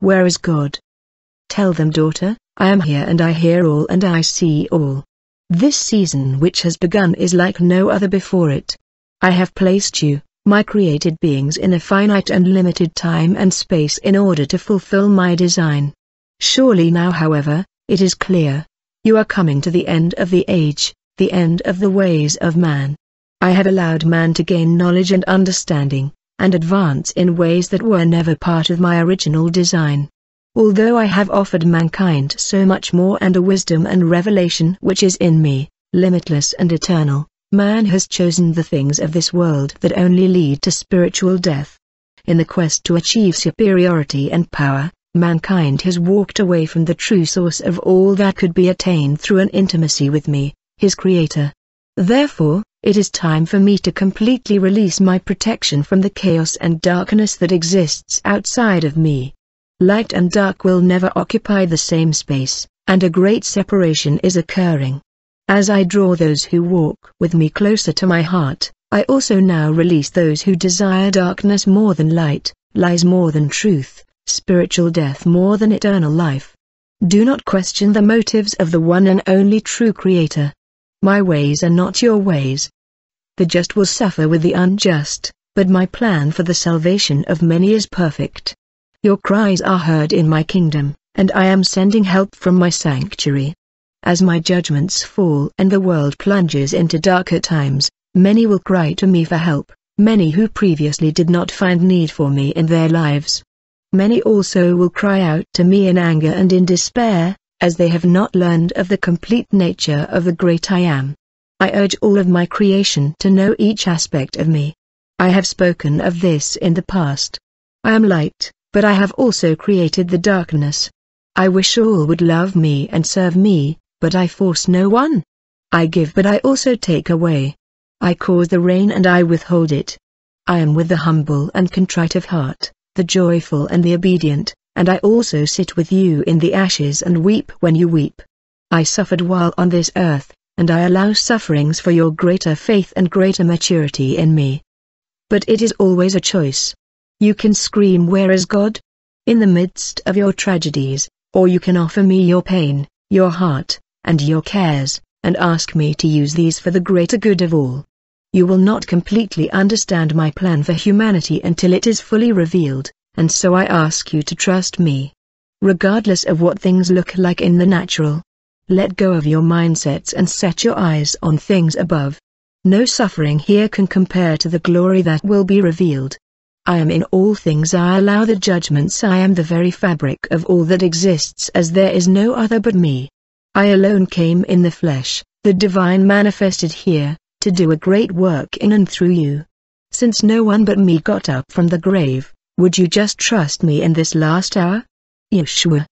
Where is God? Tell them daughter, I am here and I hear all and I see all. This season which has begun is like no other before it. I have placed you, my created beings in a finite and limited time and space in order to fulfill my design. Surely now however, it is clear. You are coming to the end of the age, the end of the ways of man. I have allowed man to gain knowledge and understanding, and advance in ways that were never part of my original design. Although I have offered mankind so much more and a wisdom and revelation which is in me, limitless and eternal, Man has chosen the things of this world that only lead to spiritual death. In the quest to achieve superiority and power, mankind has walked away from the true source of all that could be attained through an intimacy with me, his creator. Therefore, it is time for me to completely release my protection from the chaos and darkness that exists outside of me. Light and dark will never occupy the same space, and a great separation is occurring. As I draw those who walk with me closer to my heart, I also now release those who desire darkness more than light, lies more than truth, spiritual death more than eternal life. Do not question the motives of the one and only true Creator. My ways are not your ways. The just will suffer with the unjust, but my plan for the salvation of many is perfect. Your cries are heard in my kingdom, and I am sending help from my sanctuary. As my judgments fall and the world plunges into darker times, many will cry to me for help, many who previously did not find need for me in their lives. Many also will cry out to me in anger and in despair, as they have not learned of the complete nature of the great I Am. I urge all of my creation to know each aspect of me. I have spoken of this in the past. I am light, but I have also created the darkness. I wish all would love me and serve me, but I force no one. I give but I also take away. I cause the rain and I withhold it. I am with the humble and contrite of heart, the joyful and the obedient, and I also sit with you in the ashes and weep when you weep. I suffered while on this earth, and I allow sufferings for your greater faith and greater maturity in me. But it is always a choice. You can scream where is God? In the midst of your tragedies, or you can offer me your pain, your heart, and your cares, and ask me to use these for the greater good of all. You will not completely understand my plan for humanity until it is fully revealed, and so I ask you to trust me. Regardless of what things look like in the natural. Let go of your mindsets and set your eyes on things above. No suffering here can compare to the glory that will be revealed. I am in all things I allow the judgments I am the very fabric of all that exists as there is no other but me. I alone came in the flesh, the divine manifested here, to do a great work in and through you. Since no one but me got up from the grave, would you just trust me in this last hour? Yeshua